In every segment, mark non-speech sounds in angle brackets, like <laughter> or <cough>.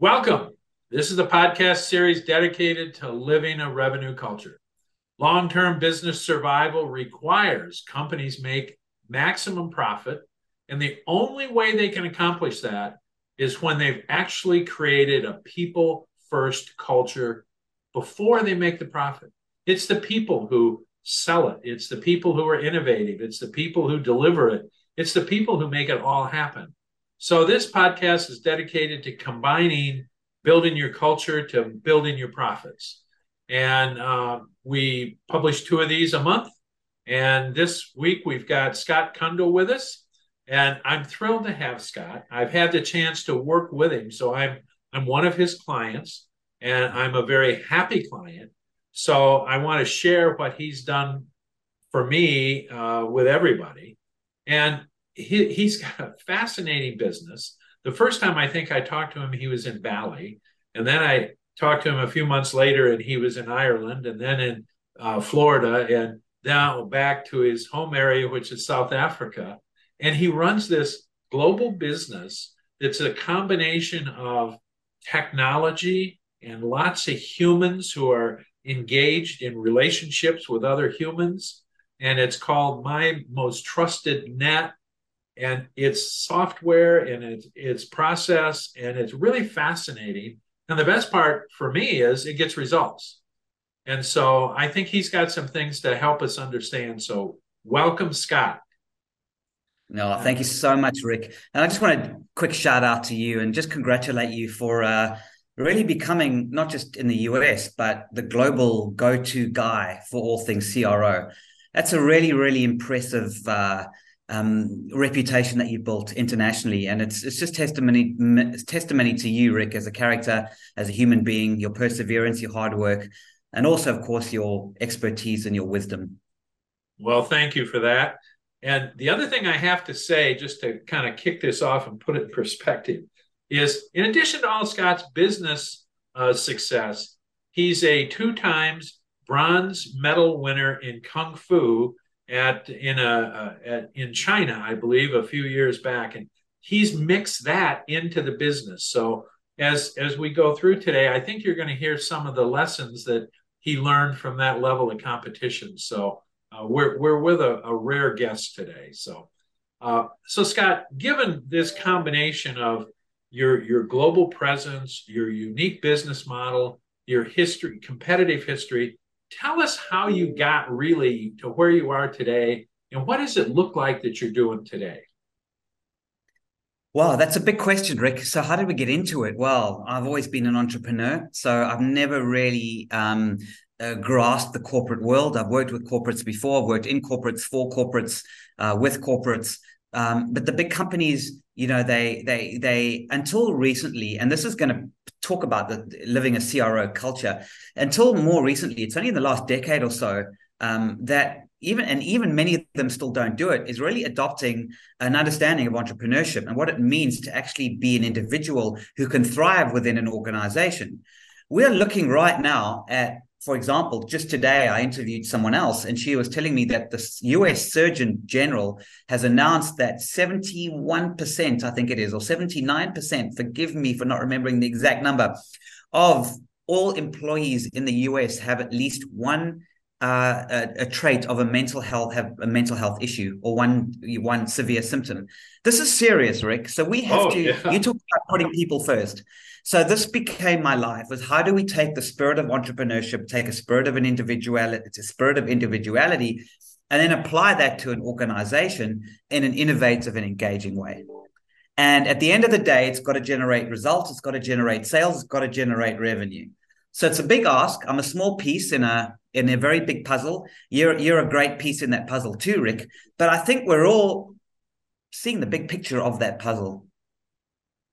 Welcome. This is a podcast series dedicated to living a revenue culture. Long term business survival requires companies make maximum profit. And the only way they can accomplish that is when they've actually created a people first culture before they make the profit. It's the people who sell it, it's the people who are innovative, it's the people who deliver it, it's the people who make it all happen. So, this podcast is dedicated to combining building your culture to building your profits. And uh, we publish two of these a month. And this week we've got Scott Kundal with us. And I'm thrilled to have Scott. I've had the chance to work with him. So I'm I'm one of his clients and I'm a very happy client. So I want to share what he's done for me uh, with everybody. And he, he's got a fascinating business. The first time I think I talked to him, he was in Bali. And then I talked to him a few months later, and he was in Ireland and then in uh, Florida and now back to his home area, which is South Africa. And he runs this global business that's a combination of technology and lots of humans who are engaged in relationships with other humans. And it's called My Most Trusted Net. And it's software and it's, it's process, and it's really fascinating. And the best part for me is it gets results. And so I think he's got some things to help us understand. So welcome, Scott. No, thank you so much, Rick. And I just want a quick shout out to you and just congratulate you for uh, really becoming not just in the US, but the global go to guy for all things CRO. That's a really, really impressive uh, um, reputation that you've built internationally, and it's it's just testimony testimony to you, Rick, as a character, as a human being, your perseverance, your hard work, and also, of course, your expertise and your wisdom. Well, thank you for that. And the other thing I have to say, just to kind of kick this off and put it in perspective, is in addition to all Scott's business uh, success, he's a two times bronze medal winner in Kung Fu at in a, at, in China, I believe, a few years back, and he's mixed that into the business. So as as we go through today, I think you're going to hear some of the lessons that he learned from that level of competition. So uh, we're we're with a, a, rare guest today. So uh, so Scott, given this combination of your your global presence, your unique business model, your history, competitive history, tell us how you got really to where you are today and what does it look like that you're doing today Wow, that's a big question, Rick. So, how did we get into it? Well, I've always been an entrepreneur, so I've never really um, uh, grasped the corporate world. I've worked with corporates before, I've worked in corporates, for corporates, uh, with corporates, um, but the big companies, you know, they they they until recently, and this is going to talk about the living a CRO culture. Until more recently, it's only in the last decade or so um, that even and even many of them still don't do it is really adopting an understanding of entrepreneurship and what it means to actually be an individual who can thrive within an organization. We're looking right now at for example, just today I interviewed someone else and she was telling me that the US Surgeon General has announced that 71%, I think it is, or 79%, forgive me for not remembering the exact number, of all employees in the US have at least one uh, a, a, trait of a mental health have a mental health issue or one one severe symptom. This is serious, Rick. So we have oh, to. Yeah. You talk about putting people first. So this became my life was how do we take the spirit of entrepreneurship, take a spirit of an individuality, it's a spirit of individuality, and then apply that to an organization in an innovative and engaging way. And at the end of the day, it's got to generate results, it's got to generate sales, it's got to generate revenue. So it's a big ask. I'm a small piece in a in a very big puzzle. You're you're a great piece in that puzzle too, Rick. But I think we're all seeing the big picture of that puzzle.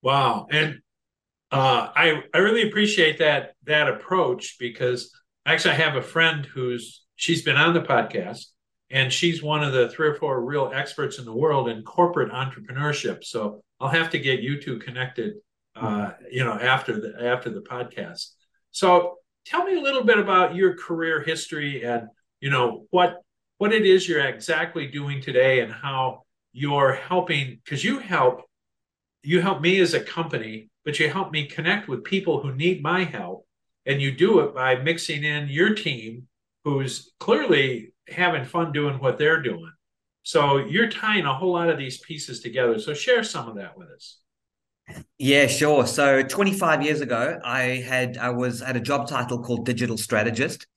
Wow. And uh, I I really appreciate that that approach because actually I have a friend who's she's been on the podcast and she's one of the three or four real experts in the world in corporate entrepreneurship. So I'll have to get you two connected, uh, you know, after the after the podcast. So tell me a little bit about your career history and you know what what it is you're exactly doing today and how you're helping because you help you help me as a company but you help me connect with people who need my help. And you do it by mixing in your team, who's clearly having fun doing what they're doing. So you're tying a whole lot of these pieces together. So share some of that with us. Yeah, sure. So 25 years ago, I had I was had a job title called digital strategist.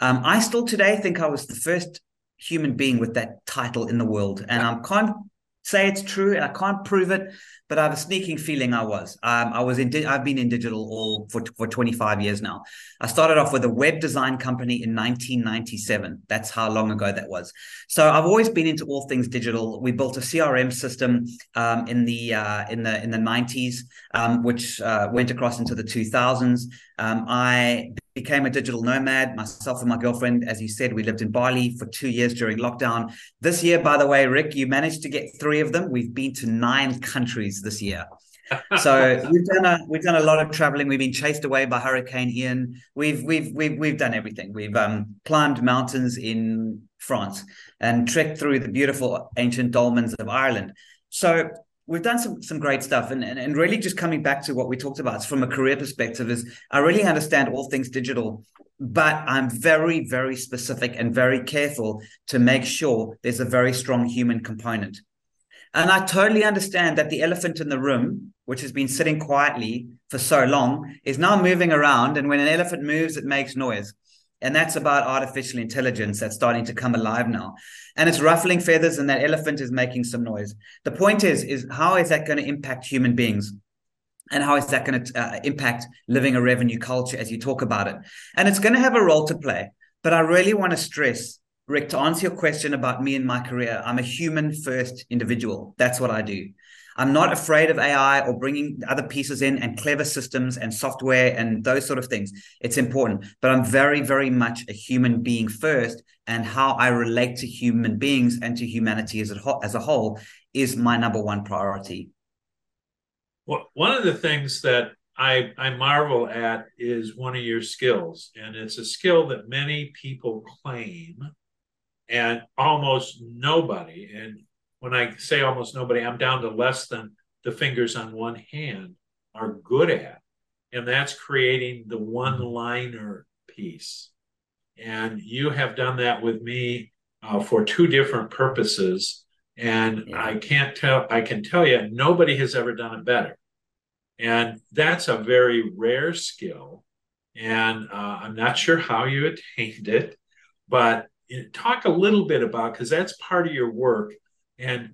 Um, I still today think I was the first human being with that title in the world, and I can't say it's true, and I can't prove it, but I have a sneaking feeling I was. Um, I was in. Di- I've been in digital all for for 25 years now. I started off with a web design company in 1997. That's how long ago that was. So I've always been into all things digital. We built a CRM system um, in the uh, in the in the 90s, um, which uh, went across into the 2000s. Um, I became a digital nomad. Myself and my girlfriend, as you said, we lived in Bali for two years during lockdown. This year, by the way, Rick, you managed to get three of them. We've been to nine countries this year. <laughs> so we've done a we've done a lot of traveling. We've been chased away by Hurricane Ian. We've we've we've we've done everything. We've um, climbed mountains in France and trekked through the beautiful ancient dolmens of Ireland. So we've done some some great stuff and, and and really just coming back to what we talked about from a career perspective is I really understand all things digital but I'm very very specific and very careful to make sure there's a very strong human component and I totally understand that the elephant in the room, which has been sitting quietly for so long, is now moving around. And when an elephant moves, it makes noise. And that's about artificial intelligence that's starting to come alive now. And it's ruffling feathers, and that elephant is making some noise. The point is, is how is that going to impact human beings? And how is that going to uh, impact living a revenue culture as you talk about it? And it's going to have a role to play. But I really want to stress Rick, to answer your question about me and my career, I'm a human first individual. That's what I do. I'm not afraid of AI or bringing other pieces in and clever systems and software and those sort of things. It's important, but I'm very, very much a human being first. And how I relate to human beings and to humanity as a, as a whole is my number one priority. Well, one of the things that I, I marvel at is one of your skills, and it's a skill that many people claim and almost nobody, and when I say almost nobody, I'm down to less than the fingers on one hand, are good at. And that's creating the one liner piece. And you have done that with me uh, for two different purposes. And yeah. I can't tell, I can tell you, nobody has ever done it better. And that's a very rare skill. And uh, I'm not sure how you attained it, but talk a little bit about because that's part of your work and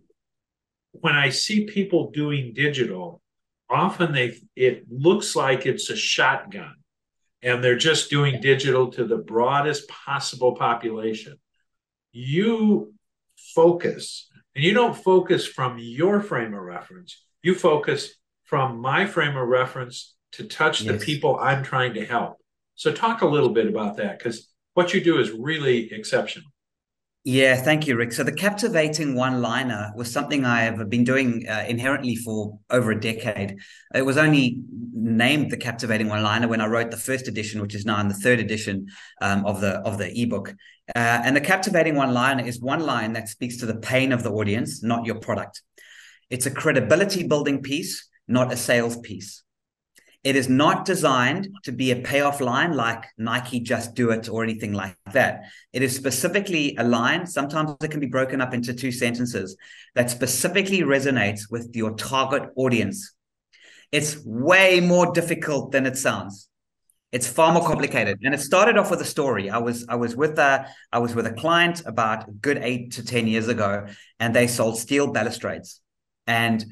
when i see people doing digital often they it looks like it's a shotgun and they're just doing digital to the broadest possible population you focus and you don't focus from your frame of reference you focus from my frame of reference to touch yes. the people i'm trying to help so talk a little bit about that because what you do is really exceptional. Yeah, thank you, Rick. So the captivating one-liner was something I have been doing uh, inherently for over a decade. It was only named the captivating one-liner when I wrote the first edition, which is now in the third edition um, of the of the ebook. Uh, and the captivating one-liner is one line that speaks to the pain of the audience, not your product. It's a credibility building piece, not a sales piece. It is not designed to be a payoff line like Nike just do it or anything like that. It is specifically a line, sometimes it can be broken up into two sentences, that specifically resonates with your target audience. It's way more difficult than it sounds. It's far more complicated. And it started off with a story. I was I was with a I was with a client about a good eight to ten years ago, and they sold steel balustrades. And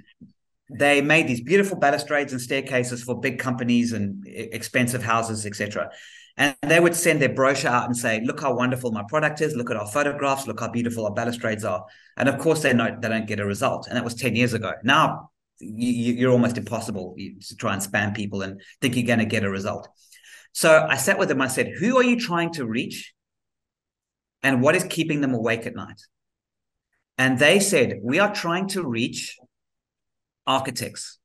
they made these beautiful balustrades and staircases for big companies and expensive houses, etc. And they would send their brochure out and say, "Look how wonderful my product is. Look at our photographs. Look how beautiful our balustrades are." And of course, they know they don't get a result. And that was ten years ago. Now you, are almost impossible to try and spam people and think you're going to get a result. So I sat with them. I said, "Who are you trying to reach? And what is keeping them awake at night?" And they said, "We are trying to reach architects.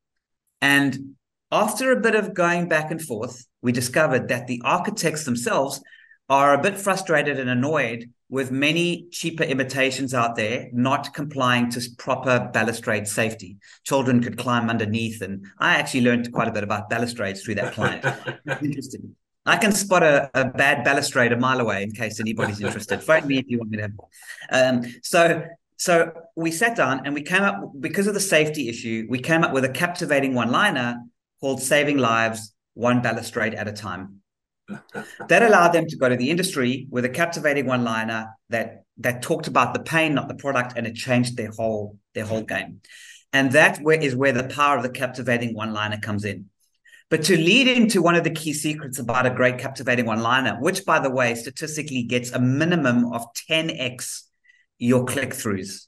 And after a bit of going back and forth, we discovered that the architects themselves are a bit frustrated and annoyed with many cheaper imitations out there not complying to proper balustrade safety. Children could climb underneath, and I actually learned quite a bit about balustrades through that client. <laughs> Interesting. I can spot a, a, bad balustrade a mile away in case anybody's <laughs> interested. Phone me if you want me to have. Um, so, so we sat down and we came up because of the safety issue. We came up with a captivating one-liner called "Saving Lives One Balustrade at a Time." <laughs> that allowed them to go to the industry with a captivating one-liner that that talked about the pain, not the product, and it changed their whole their whole game. And that where is where the power of the captivating one-liner comes in. But to lead into one of the key secrets about a great captivating one-liner, which by the way, statistically gets a minimum of 10x your click-throughs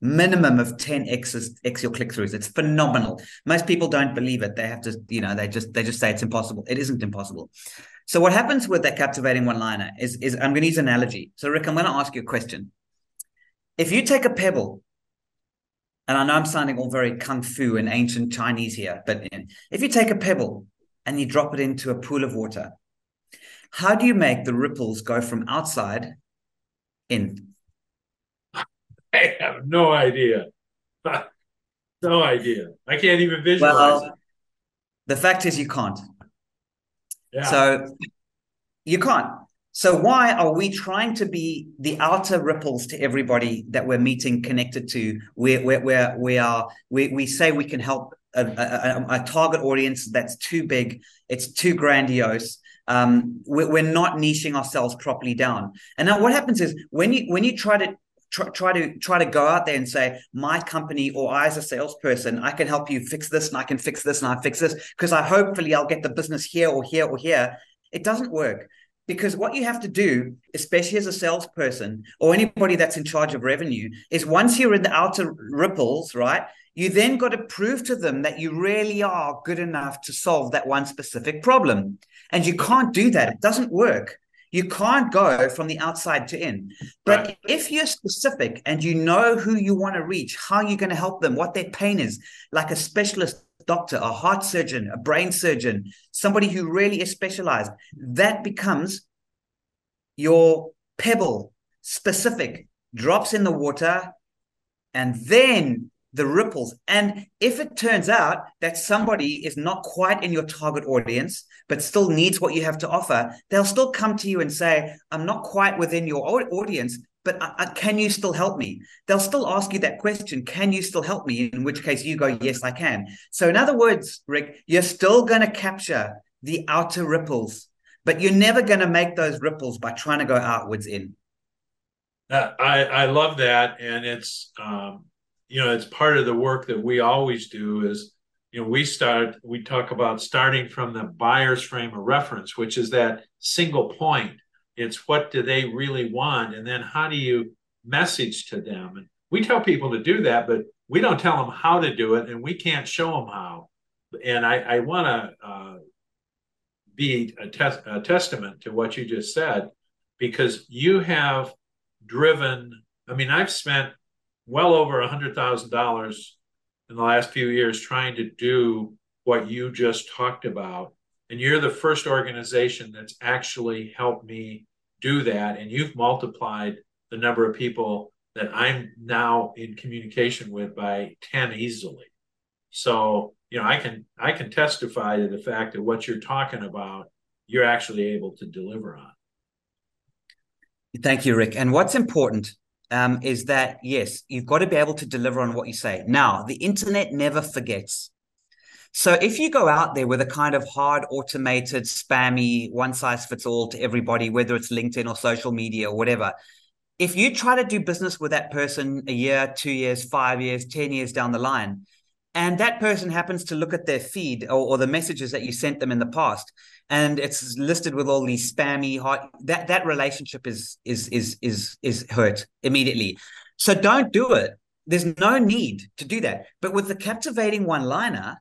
minimum of 10x x your click-throughs it's phenomenal most people don't believe it they have to you know they just they just say it's impossible it isn't impossible so what happens with that captivating one-liner is, is I'm going to use an analogy. So Rick, I'm going to ask you a question. If you take a pebble, and I know I'm sounding all very kung fu and ancient Chinese here, but if you take a pebble and you drop it into a pool of water, how do you make the ripples go from outside in? <laughs> I have no idea. <laughs> no idea. I can't even visualize well, it. The fact is, you can't. So you can't. So why are we trying to be the outer ripples to everybody that we're meeting connected to? Where where where we are we we say we can help a, a, a target audience that's too big, it's too grandiose. Um, we're, we're not niching ourselves properly down. And now what happens is when you when you try to try, try to try to go out there and say my company or I as a salesperson I can help you fix this and I can fix this and I fix this because I hopefully I'll get the business here or here or here. It doesn't work because what you have to do, especially as a salesperson or anybody that's in charge of revenue, is once you're in the outer ripples, right? You then got to prove to them that you really are good enough to solve that one specific problem. And you can't do that. It doesn't work. You can't go from the outside to in. But right. if you're specific and you know who you want to reach, how you're going to help them, what their pain is, like a specialist doctor, a heart surgeon, a brain surgeon, somebody who really is specialized, that becomes your pebble, specific, drops in the water, and then the ripples. And if it turns out that somebody is not quite in your target audience, but still needs what you have to offer, they'll still come to you and say, I'm not quite within your audience, but can you still help me? They'll still ask you that question, can you still help me? In which case you go, yes, I can. So, in other words, Rick, you're still going to capture the outer ripples, but you're never going to make those ripples by trying to go outwards in. Uh, I, I love that. And it's, um, you know it's part of the work that we always do is you know we start we talk about starting from the buyer's frame of reference which is that single point. It's what do they really want? And then how do you message to them? And we tell people to do that but we don't tell them how to do it and we can't show them how. And i, I want to uh, be a, te- a testament to what you just said because you have driven i mean i've spent well over a hundred thousand dollars in the last few years trying to do what you just talked about. And you're the first organization that's actually helped me do that. And you've multiplied the number of people that i'm now in communication with by 10 easily. So you know i can i can testify to the fact that what you're talking about you're actually able to deliver on. Thank you rick. And what's important um, is that yes, you've got to be able to deliver on what you say. Now, the internet never forgets. So if you go out there with a kind of hard automated, spammy, one size fits all to everybody, whether it's LinkedIn or social media or whatever, if you try to do business with that person a year, two years, five years, 10 years down the line, and that person happens to look at their feed or, or, the messages that you sent them in the past and it's listed with all these spammy hot that that relationship is is is is is hurt immediately. So don't do it. There's no need to do that. But with the captivating one liner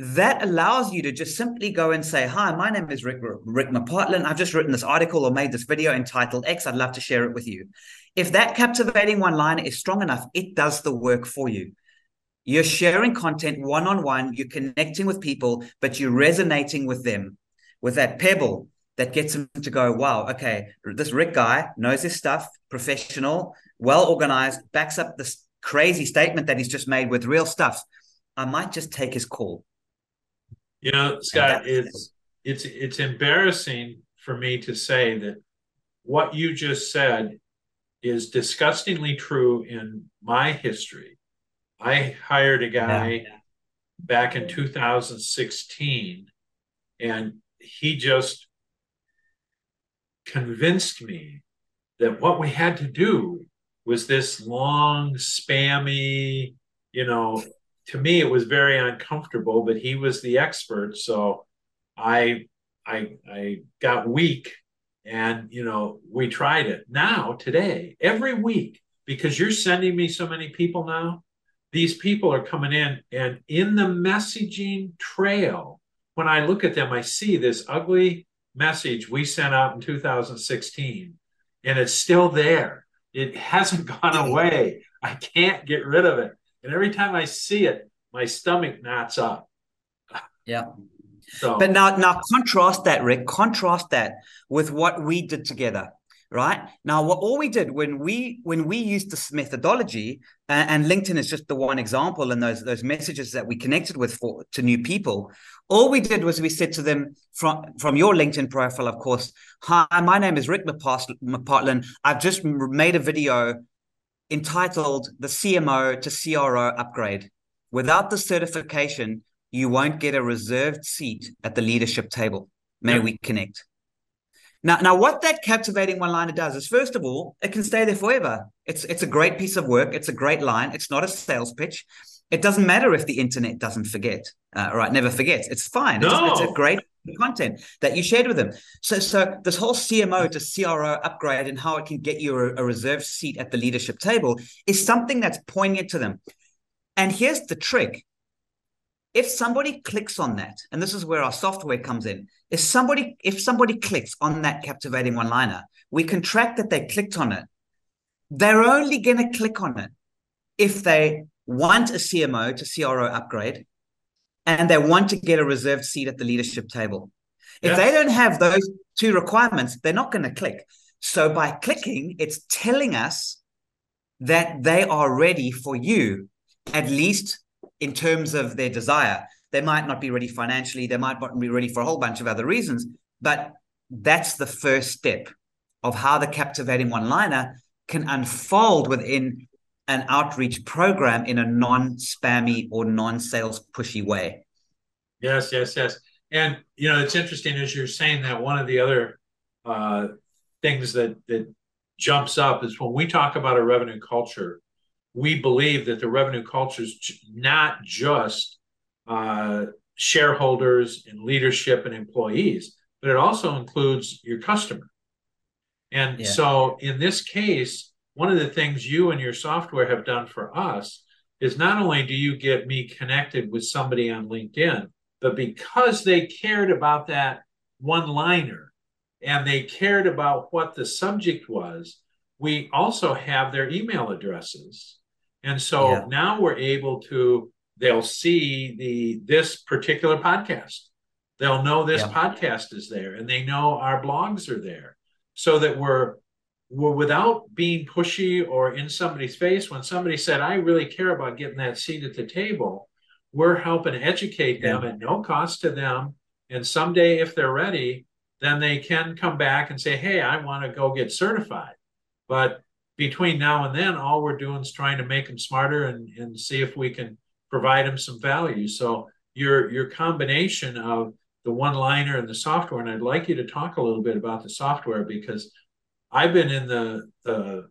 that allows you to just simply go and say hi my name is rick rick mcpartlin i've just written this article or made this video entitled x. I'd love to share it with you. If that captivating one liner is strong enough it does the work for you. You're sharing content one on one, you're connecting with people, but you're resonating with them with that pebble. that gets them to go, wow, okay, this Rick guy knows his stuff, professional, well organized, backs up this crazy statement that he's just made with real stuff. I might just take his call. You know, Scott, it's it's it's embarrassing for me to say that what you just said is disgustingly true in my history. I hired a guy yeah. back in 2016 and he just convinced me that what we had to do was this long, spammy, you know, to me it was very uncomfortable, but he was the expert. So I I I got weak and you know, we tried it. Now, today, every week, because you're sending me so many people now, these people are coming in and in the messaging trail, when I look at them, I see this ugly message we sent out in 2016 and it's still there. It hasn't <laughs> gone away. I can't get rid of it. And every time I see it, my stomach knots up. Yeah. So. But now, now contrast that, Rick. Contrast that with what we did together, right? Now, what all we did when we when we used this methodology, and, and LinkedIn is just the one example, and those those messages that we connected with for to new people. All we did was we said to them from from your LinkedIn profile, of course. Hi, my name is Rick McPartlin. I've just made a video entitled "The CMO to CRO Upgrade." Without the certification, you won't get a reserved seat at the leadership table. May yeah. we connect? Now, now, what that captivating one-liner does is, first of all, it can stay there forever. It's it's a great piece of work. It's a great line. It's not a sales pitch. It doesn't matter if the internet doesn't forget, uh, right? Never forgets. It's fine. No. It's, it's a great content that you shared with them. So, so this whole CMO to CRO upgrade and how it can get you a, a reserved seat at the leadership table is something that's poignant to them. And here's the trick: if somebody clicks on that, and this is where our software comes in, if somebody if somebody clicks on that captivating one liner, we can track that they clicked on it. They're only going to click on it if they want a CMO to CRO upgrade and they want to get a reserved seat at the leadership table. If yes. they don't have those two requirements, they're not going to click. So by clicking, it's telling us that they are ready for you, at least in terms of their desire. They might not be ready financially, they might not be ready for a whole bunch of other reasons, but that's the first step of how the captivating one liner can unfold within an outreach program in a non spammy or non sales pushy way. Yes, yes, yes. And, you know, it's interesting as you're saying that one of the other uh, things that, that jumps up is when we talk about a revenue culture, we believe that the revenue culture is not just uh, shareholders and leadership and employees, but it also includes your customer. And yeah. so in this case, one of the things you and your software have done for us is not only do you get me connected with somebody on LinkedIn, but because they cared about that one liner and they cared about what the subject was, we also have their email addresses and so yeah. now we're able to, they'll see the this particular podcast. They'll know this yeah. podcast is there and they know our blogs are there. So that we're we're without being pushy or in somebody's face. When somebody said, I really care about getting that seat at the table, we're helping educate them yeah. at no cost to them. And someday, if they're ready, then they can come back and say, Hey, I want to go get certified. But between now and then, all we're doing is trying to make them smarter and, and see if we can provide them some value. So your your combination of the one liner and the software, and I'd like you to talk a little bit about the software because I've been in the the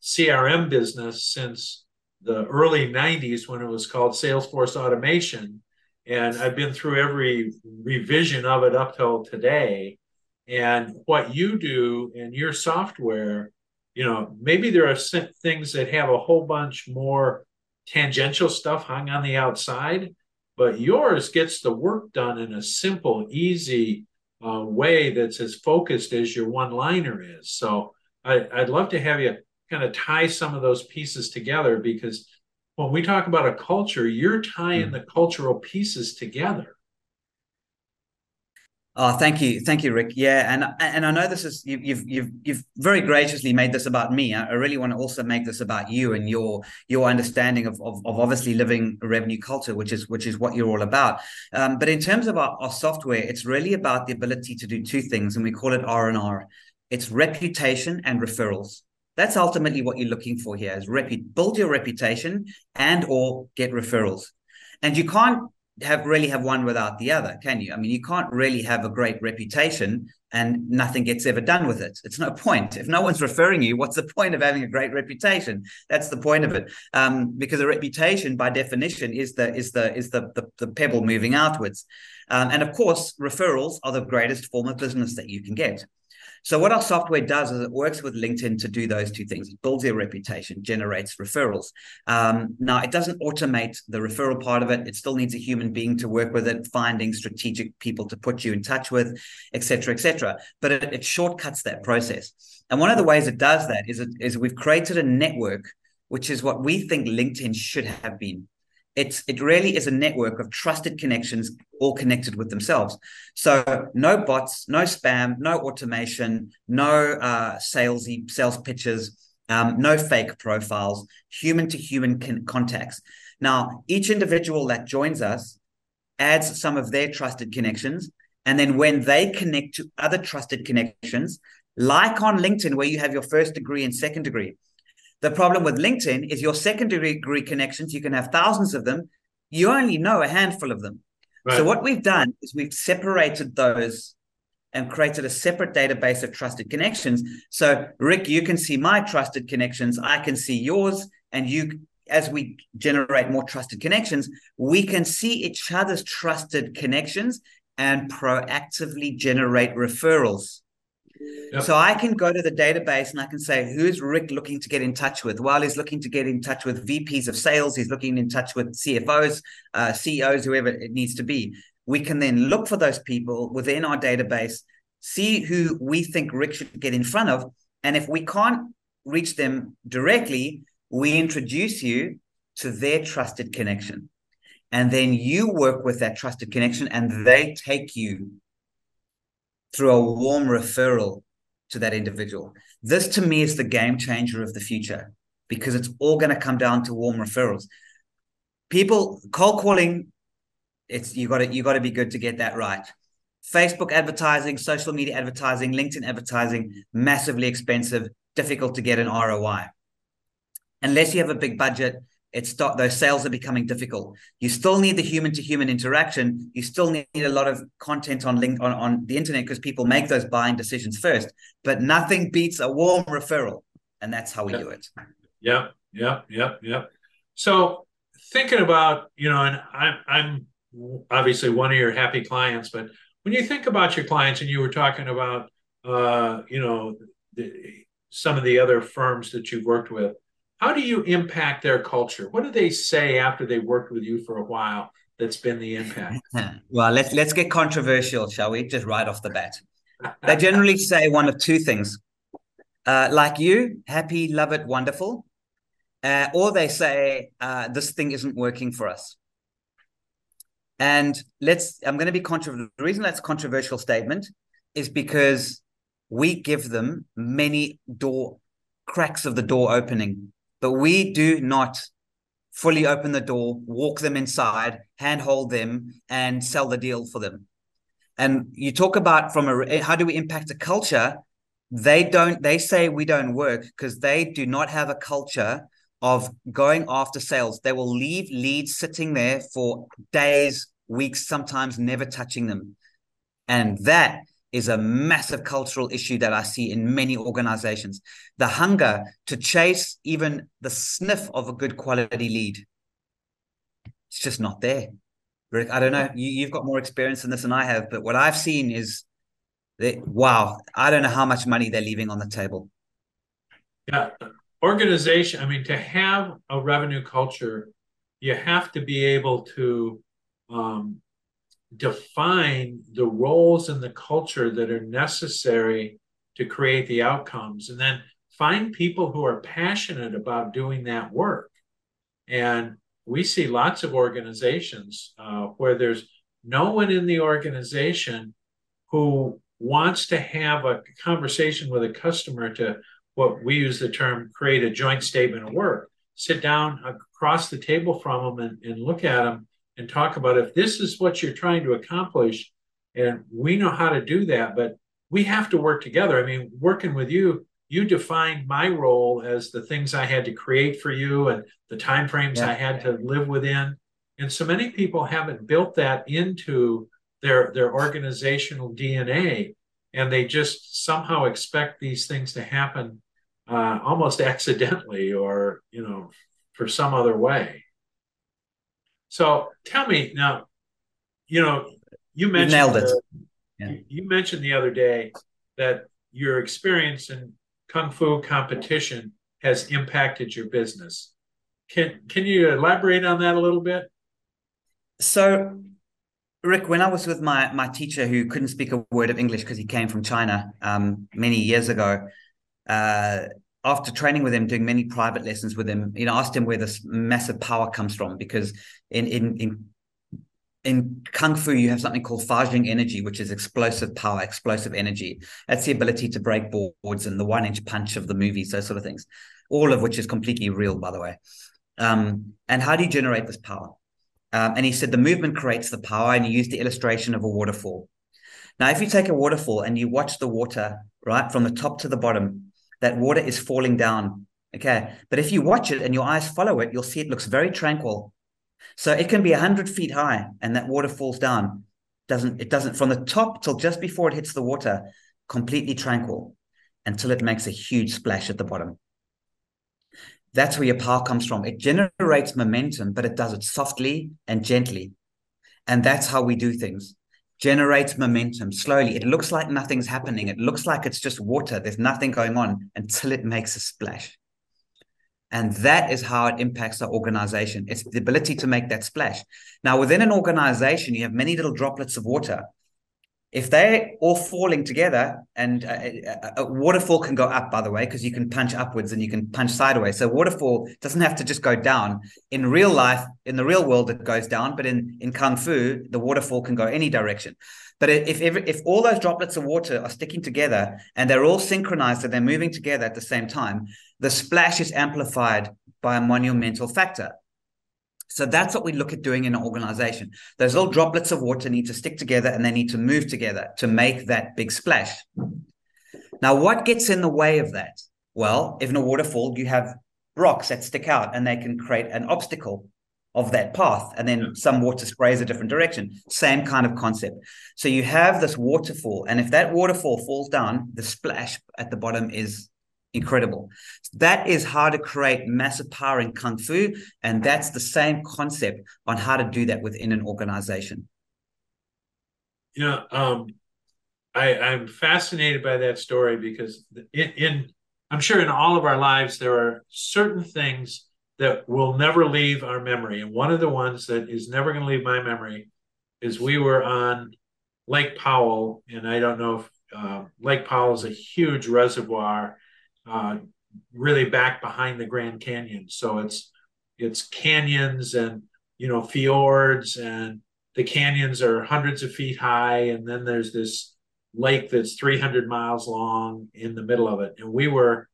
CRM business since the early 90s when it was called Salesforce Automation. And I've been through every revision of it up till today. And what you do in your software you know, maybe there are things that have a whole bunch more tangential stuff hung on the outside, but yours gets the work done in a simple, easy uh, way that's as focused as your one liner is. So I, I'd love to have you kind of tie some of those pieces together because when we talk about a culture, you're tying mm. the cultural pieces together. Oh, thank you, thank you, Rick. Yeah, and and I know this is you, you've you've you've very graciously made this about me. I really want to also make this about you and your your understanding of of, of obviously living a revenue culture, which is which is what you're all about. Um, but in terms of our, our software, it's really about the ability to do two things, and we call it R and R. It's reputation and referrals. That's ultimately what you're looking for here: is repu- build your reputation and or get referrals. And you can't have really have one without the other, can you? I mean, you can't really have a great reputation and nothing gets ever done with it. It's no point. If no one's referring you, what's the point of having a great reputation? That's the point of it. Um, because a reputation, by definition, is the is the is the the, the pebble moving outwards. Um, and of course, referrals are the greatest form of business that you can get. So what our software does is it works with LinkedIn to do those two things. It builds your reputation, generates referrals. Um, now it doesn't automate the referral part of it. It still needs a human being to work with it, finding strategic people to put you in touch with, etc., etc. But it, it shortcuts that process. And one of the ways it does that is, it, is we've created a network, which is what we think LinkedIn should have been it's it really is a network of trusted connections all connected with themselves. So no bots no spam no automation no uh, salesy sales pitches um, no fake profiles human to human con- contacts. Now each individual that joins us adds some of their trusted connections and then when they connect to other trusted connections like on linkedin where you have your first degree and second degree the problem with LinkedIn is your secondary degree connections, you can have thousands of them. You only know a handful of them. Right. So, what we've done is we've separated those and created a separate database of trusted connections. So, Rick, you can see my trusted connections, I can see yours, and you, as we generate more trusted connections, we can see each other's trusted connections and proactively generate referrals. Yep. So I can go to the database and I can say, who's Rick looking to get in touch with? While he's looking to get in touch with VPs of sales, he's looking in touch with CFOs, uh, CEOs, whoever it needs to be. We can then look for those people within our database, see who we think Rick should get in front of. And if we can't reach them directly, we introduce you to their trusted connection. And then you work with that trusted connection and they take you through a warm referral to that individual. This to me is the game changer of the future because it's all going to come down to warm referrals. People cold calling, it's you got to you got to be good to get that right. Facebook advertising, social media advertising, LinkedIn advertising, massively expensive, difficult to get an ROI. Unless you have a big budget, it's those sales are becoming difficult. You still need the human to human interaction. You still need a lot of content on link on, on the internet because people make those buying decisions first. But nothing beats a warm referral. And that's how we yep. do it. Yep, yep, yep, yep. So thinking about, you know, and I'm I'm obviously one of your happy clients, but when you think about your clients and you were talking about uh, you know, the, some of the other firms that you've worked with how do you impact their culture? What do they say after they worked with you for a while? That's been the impact. <laughs> well, let's let's get controversial, shall we? Just right off the bat, they generally say one of two things: uh, like you, happy, love it, wonderful, uh, or they say uh, this thing isn't working for us. And let's. I'm going to be controversial. The reason that's a controversial statement is because we give them many door cracks of the door opening but we do not fully open the door, walk them inside, handhold them, and sell the deal for them. And you talk about from a how do we impact a culture? They don't. They say we don't work because they do not have a culture of going after sales. They will leave leads sitting there for days, weeks, sometimes never touching them, and that is a massive cultural issue that I see in many organizations. The hunger to chase even the sniff of a good quality lead. It's just not there. Rick, I don't know. You, have got more experience in this than I have, but what I've seen is that, wow, I don't know how much money they're leaving on the table. Yeah. Organization, I mean, to have a revenue culture, you have to be able to um, define the roles in the culture that are necessary to create the outcomes and then find people who are passionate about doing that work. And we see lots of organizations uh, where there's no one in the organization who wants to have a conversation with a customer to what we use the term create a joint statement of work, sit down across the table from them and, and look at them and talk about if this is what you're trying to accomplish, and we know how to do that, but we have to work together. I mean, working with you, you defined my role as the things I had to create for you and the timeframes yeah. I had to live within. And so many people haven't built that into their their organizational DNA, and they just somehow expect these things to happen uh, almost accidentally or you know for some other way. So tell me now, you know, you mentioned you it. yeah. you mentioned the other day that your experience in kung fu competition has impacted your business. Can can you elaborate on that a little bit? So, Rick, when I was with my my teacher who couldn't speak a word of English because he came from China um, many years ago, uh, after training with him, doing many private lessons with him, you know, asked him where this massive power comes from because in in in in kung fu you have something called Fajing energy which is explosive power explosive energy. That's the ability to break boards and the one inch punch of the movies those sort of things. All of which is completely real by the way. Um, and how do you generate this power? Um, and he said the movement creates the power and he used the illustration of a waterfall. Now if you take a waterfall and you watch the water right from the top to the bottom that water is falling down okay but if you watch it and your eyes follow it you'll see it looks very tranquil so it can be 100 feet high and that water falls down. Doesn't it doesn't from the top till just before it hits the water, completely tranquil until it makes a huge splash at the bottom. That's where your power comes from. It generates momentum, but it does it softly and gently. And that's how we do things. Generates momentum slowly. It looks like nothing's happening. It looks like it's just water. There's nothing going on until it makes a splash. And that is how it impacts our organization. It's the ability to make that splash. Now, within an organization, you have many little droplets of water. If they're all falling together, and a, a waterfall can go up, by the way, because you can punch upwards and you can punch sideways. So waterfall doesn't have to just go down. In real life, in the real world, it goes down, but in in kung fu, the waterfall can go any direction. But if if, if all those droplets of water are sticking together and they're all synchronized and they're moving together at the same time, the splash is amplified by a monumental factor. So that's what we look at doing in an organization. Those little droplets of water need to stick together and they need to move together to make that big splash. Now, what gets in the way of that? Well, if in a waterfall, you have rocks that stick out and they can create an obstacle of that path. And then some water sprays a different direction. Same kind of concept. So you have this waterfall. And if that waterfall falls down, the splash at the bottom is incredible. That is how to create massive power in Kung Fu. And that's the same concept on how to do that within an organization. You know, um, I, I'm fascinated by that story because in, in I'm sure in all of our lives there are certain things that will never leave our memory. And one of the ones that is never going to leave my memory is we were on Lake Powell, and I don't know if uh, Lake Powell is a huge reservoir uh, really back behind the Grand Canyon. So it's it's canyons and you know fjords and the canyons are hundreds of feet high. And then there's this lake that's 300 miles long in the middle of it. And we were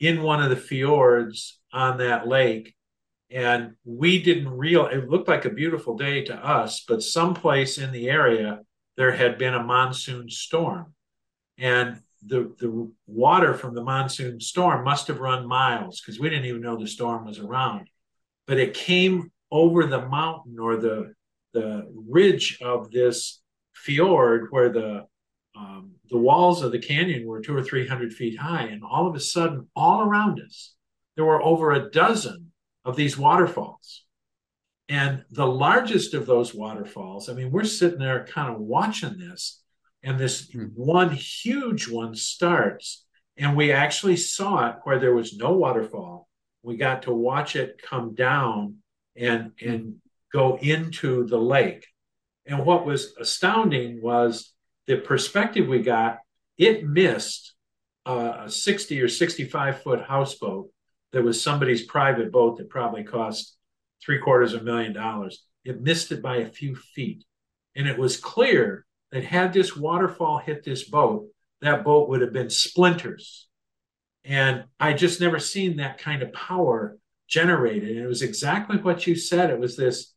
in one of the fjords on that lake and we didn't real it looked like a beautiful day to us but someplace in the area there had been a monsoon storm. And the, the water from the monsoon storm must have run miles because we didn't even know the storm was around. But it came over the mountain or the the ridge of this fjord where the um, the walls of the canyon were two or three hundred feet high, and all of a sudden, all around us, there were over a dozen of these waterfalls. And the largest of those waterfalls, I mean, we're sitting there kind of watching this, and this hmm. one huge one starts and we actually saw it where there was no waterfall. We got to watch it come down and and go into the lake. And what was astounding was the perspective we got it missed a 60 or 65 foot houseboat that was somebody's private boat that probably cost three quarters of a million dollars. It missed it by a few feet. And it was clear that had this waterfall hit this boat, that boat would have been splinters. And I just never seen that kind of power generated. And it was exactly what you said. It was this,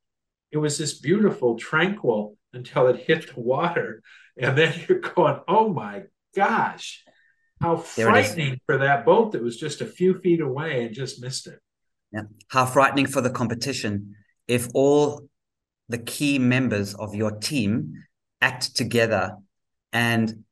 it was this beautiful, tranquil until it hit the water. And then <laughs> you're going, oh my gosh, how frightening for that boat that was just a few feet away and just missed it. Yeah. How frightening for the competition if all the key members of your team act together and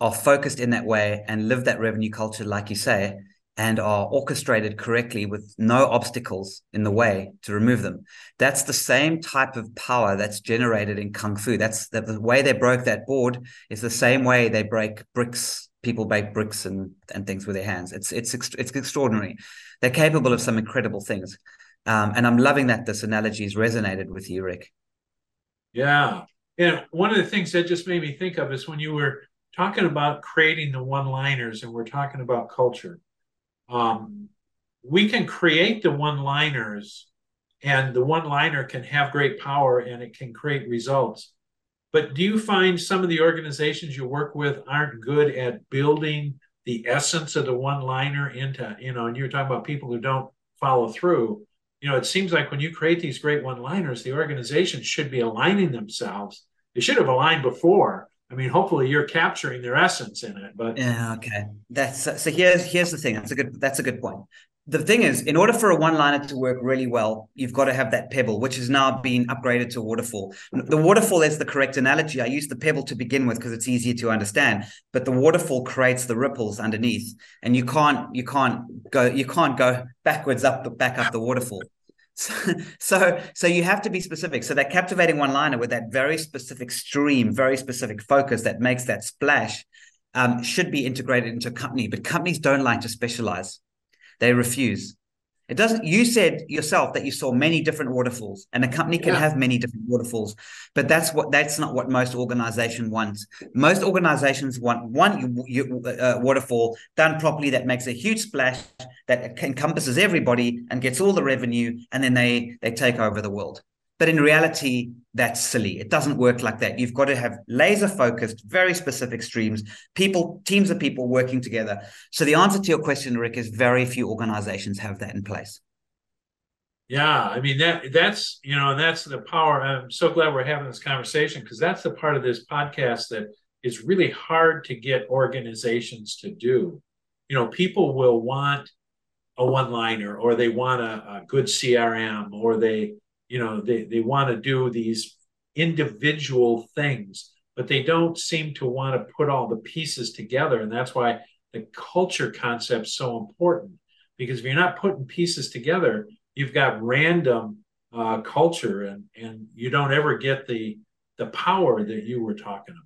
are focused in that way and live that revenue culture, like you say, and are orchestrated correctly with no obstacles in the way to remove them. That's the same type of power that's generated in Kung Fu. That's the, the way they broke that board is the same way they break bricks. People break bricks and, and things with their hands. It's it's it's extraordinary. They're capable of some incredible things, um, and I'm loving that this analogy has resonated with you, Rick. Yeah, and one of the things that just made me think of is when you were talking about creating the one-liners, and we're talking about culture um, we can create the one liners and the one liner can have great power and it can create results. But do you find some of the organizations you work with aren't good at building the essence of the one liner into you know and you're talking about people who don't follow through. You know it seems like when you create these great one liners the organization should be aligning themselves they should have aligned before I mean, hopefully you're capturing their essence in it. But yeah, okay. That's so. Here's here's the thing. That's a good. That's a good point. The thing is, in order for a one-liner to work really well, you've got to have that pebble, which has now been upgraded to waterfall. The waterfall is the correct analogy. I use the pebble to begin with because it's easier to understand, but the waterfall creates the ripples underneath, and you can't you can't go you can't go backwards up back up the waterfall. <laughs> So, so, you have to be specific. So that captivating one-liner with that very specific stream, very specific focus that makes that splash, um, should be integrated into a company. But companies don't like to specialize; they refuse. It doesn't. You said yourself that you saw many different waterfalls, and a company can yeah. have many different waterfalls, but that's what that's not what most organizations want. Most organizations want one uh, waterfall done properly that makes a huge splash that encompasses everybody and gets all the revenue, and then they they take over the world. But in reality, that's silly. It doesn't work like that. You've got to have laser focused, very specific streams, people, teams of people working together. So the answer to your question, Rick, is very few organizations have that in place. Yeah, I mean that that's you know that's the power. I'm so glad we're having this conversation because that's the part of this podcast that is really hard to get organizations to do. You know, people will want a one-liner or they want a, a good CRM or they you know they, they want to do these individual things but they don't seem to want to put all the pieces together. And that's why the culture concept's so important because if you're not putting pieces together you've got random uh, culture and and you don't ever get the the power that you were talking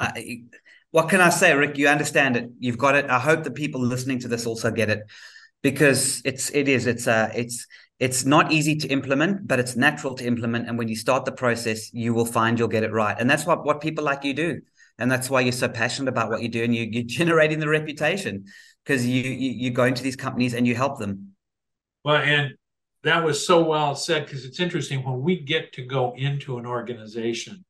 about. What can i say rick? You understand it. You've got it. I hope the people listening to this also get it because it's it is it's uh it's it's not easy to implement but it's natural to implement. And when you start the process you will find you'll get it right. And that's what what people like you do. And that's why you're so passionate about what you do and you, you're <laughs> generating the reputation because you, you you go into these companies and you help them. Well and that was so well said because it's interesting. When we get to go into an organization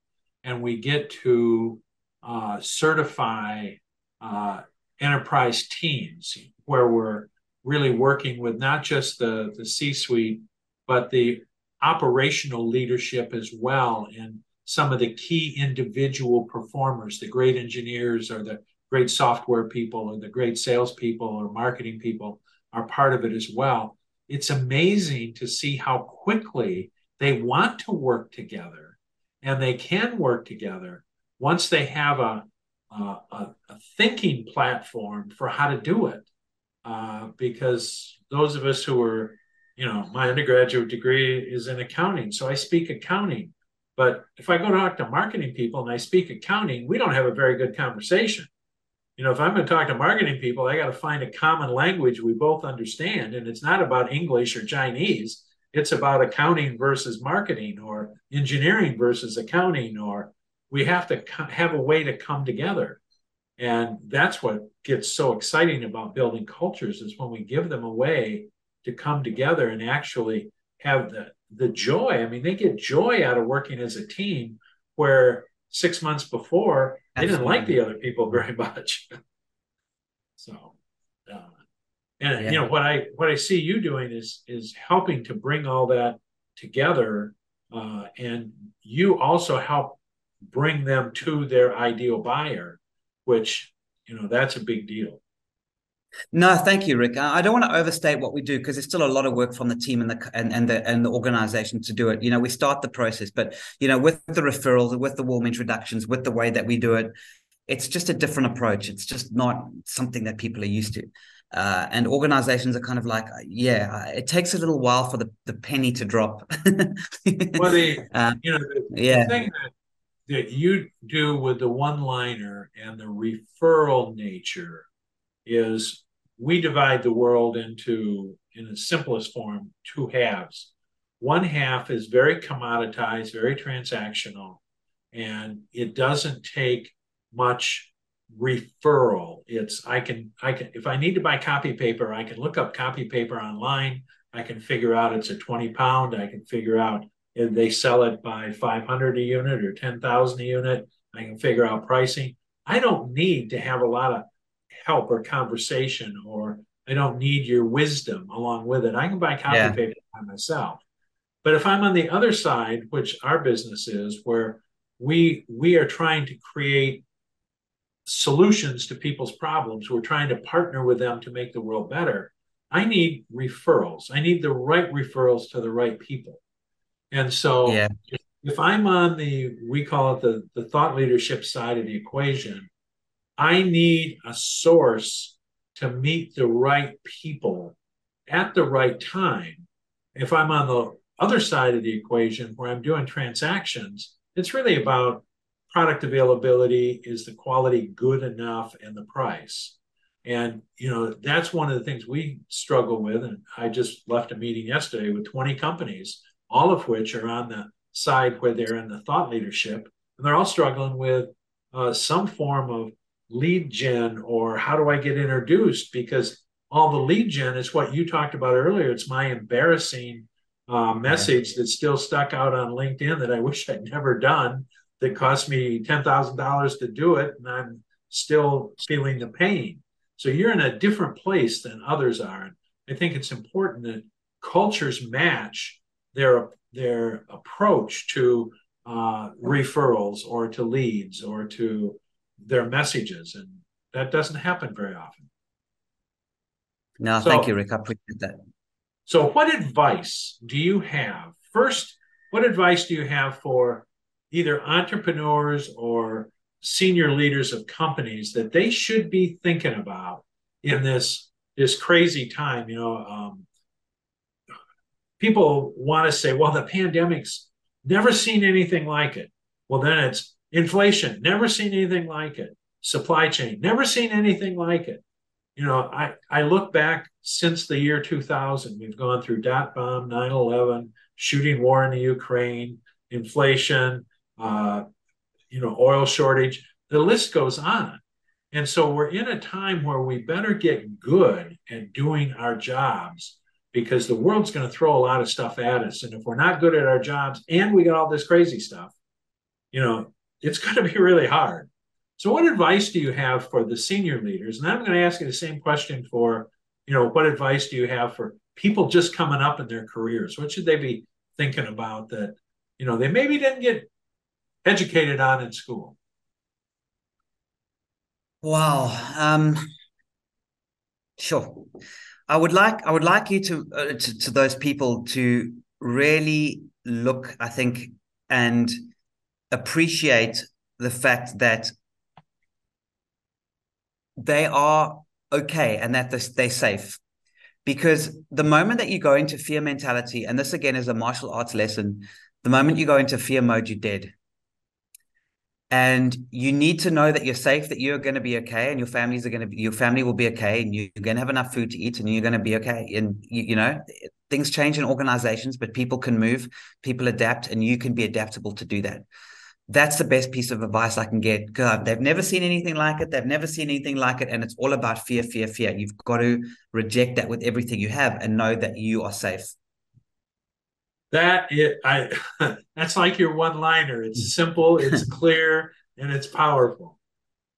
and we get to uh, certify uh, enterprise teams where we're really working with not just the, the C suite, but the operational leadership as well, and some of the key individual performers, the great engineers or the great software people or the great salespeople or marketing people are part of it as well. It's amazing to see how quickly they want to work together and they can work together once they have a, a, a thinking platform for how to do it uh, because those of us who are, you know, my undergraduate degree is in accounting, so I speak accounting. But if I go talk to marketing people and I speak accounting, we don't have a very good conversation. You know, if I'm going to talk to marketing people, I got to find a common language we both understand. And it's not about English or Chinese. It's about accounting versus marketing or engineering versus accounting, or we have to have a way to come together. And that's what gets so exciting about building cultures is when we give them a way to come together and actually have the, the joy. I mean, they get joy out of working as a team where six months before they Absolutely. didn't like the other people <laughs> very much. so, uh, and yeah. you know what I what I see you doing is is helping to bring all that together, uh, and you also help bring them to their ideal buyer, which you know that's a big deal. No, thank you, Rick. I don't want to overstate what we do because there's still a lot of work from the team and the and, and the and the organization to do it. You know, we start the process, but you know, with the referrals, with the warm introductions, with the way that we do it, it's just a different approach. It's just not something that people are used to. Uh, and organizations are kind of like, yeah, it takes a little while for the, the penny to drop. <laughs> well, the, uh, you know, the, yeah. the thing that, that you do with the one liner and the referral nature is we divide the world into, in the simplest form, two halves. One half is very commoditized, very transactional, and it doesn't take much referral. It's I can I can if I need to buy copy paper, I can look up copy paper online. I can figure out it's a 20 pound. I can figure out if they sell it by 500 a unit or 10,000 a unit. I can figure out pricing. I don't need to have a lot of help or conversation or I don't need your wisdom along with it. I can buy copy yeah. paper by myself. But if I'm on the other side, which our business is, where we we are trying to create solutions to people's problems, we're trying to partner with them to make the world better. I need referrals. I need the right referrals to the right people. And so yeah. if, if I'm on the we call it the the thought leadership side of the equation, I need a source to meet the right people at the right time. If I'm on the other side of the equation where I'm doing transactions, it's really about product availability is the quality good enough and the price. And you know that's one of the things we struggle with. And I just left a meeting yesterday with 20 companies, all of which are on the side where they're in the thought leadership, and they're all struggling with uh, some form of lead gen or how do I get introduced? Because all the lead gen is what you talked about earlier. It's my embarrassing uh, message that's still stuck out on LinkedIn that I wish I'd never done that cost me $10,000 to do it. And I'm still feeling the pain. So you're in a different place than others are. And I think it's important that cultures match their, their approach to uh, referrals or to leads or to their messages, and that doesn't happen very often. No, so, thank you, Rick. I appreciate that. So, what advice do you have? First, what advice do you have for either entrepreneurs or senior leaders of companies that they should be thinking about in this this crazy time? You know, um, people want to say, "Well, the pandemic's never seen anything like it." Well, then it's Inflation, never seen anything like it. Supply chain, never seen anything like it. You know, I, I look back since the year 2000, we've gone through dot bomb, 9 11, shooting war in the Ukraine, inflation, uh, you know, oil shortage. The list goes on. And so we're in a time where we better get good at doing our jobs because the world's going to throw a lot of stuff at us. And if we're not good at our jobs and we got all this crazy stuff, you know, it's <laughs> going to be really hard. So, what advice do you have for the senior leaders? And I'm going to ask you the same question for, you know, what advice do you have for people just coming up in their careers? What should they be thinking about that, you know, they maybe didn't get educated on in school? Wow. Um, sure. I would like I would like you to, uh, to to those people to really look. I think and appreciate the fact that they are okay and that they're safe. Because the moment that you go into fear mentality, and this again is a martial arts lesson, the moment you go into fear mode, you're dead. And you need to know that you're safe, that you're going to be okay, and your families are going to be, your family will be okay, and you're going to have enough food to eat, and you're going to be okay. And you, you know, things change in organizations, but people can move, people adapt, and you can be adaptable to do that that's the best piece of advice I can get. God, they've never seen anything like it. They've never seen anything like it. And it's all about fear, fear, fear. You've got to reject that with everything you have and know that you are safe. That it, I <laughs> that's like your one liner. It's simple, it's <laughs> clear, and it's powerful.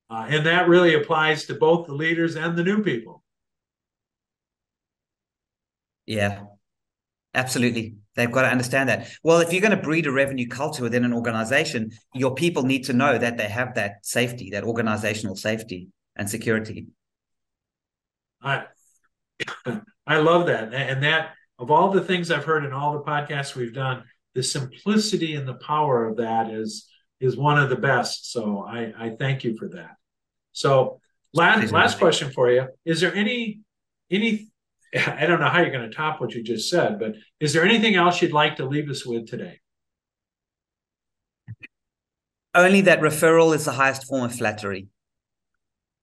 Uh, and that really applies to both the leaders and the new people. Yeah, absolutely. They've got to understand that. Well, if you're going to breed a revenue culture within an organization, your people need to know that they have that safety, that organizational safety and security. I <laughs> I love that. And that of all the things I've heard in all the podcasts we've done, the simplicity and the power of that is is one of the best. So I, I thank you for that. So last last question for you. Is there any any <laughs> I don't know how you're going to top what you just said, but is there anything else you'd like to leave us with today? Only that referral is the highest form of flattery.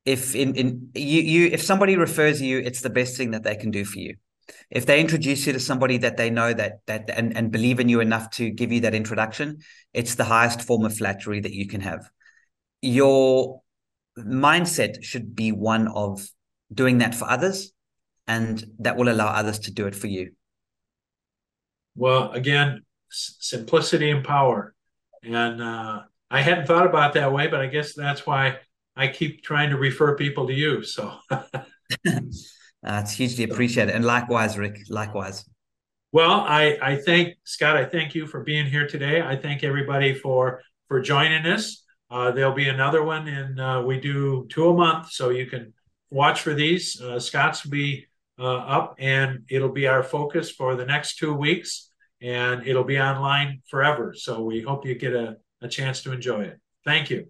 If in, in you, you if somebody refers you, it's the best thing that they can do for you. If they introduce you to somebody that they know that that and, and believe in you enough to give you that introduction, it's the highest form of flattery that you can have. Your mindset should be one of doing that for others and that will allow others to do it for you. Well again simplicity and power. And uh, i hadn't thought about that way but i guess that's why i keep trying to refer people to you so <laughs> that's hugely appreciated and likewise rick likewise well i i thank scott i thank you for being here today i thank everybody for for joining us uh, there'll be another one and uh, we do two a month so you can watch for these uh, scott's will be uh, up, and it'll be our focus for the next two weeks, and it'll be online forever. So we hope you get a, a chance to enjoy it. Thank you.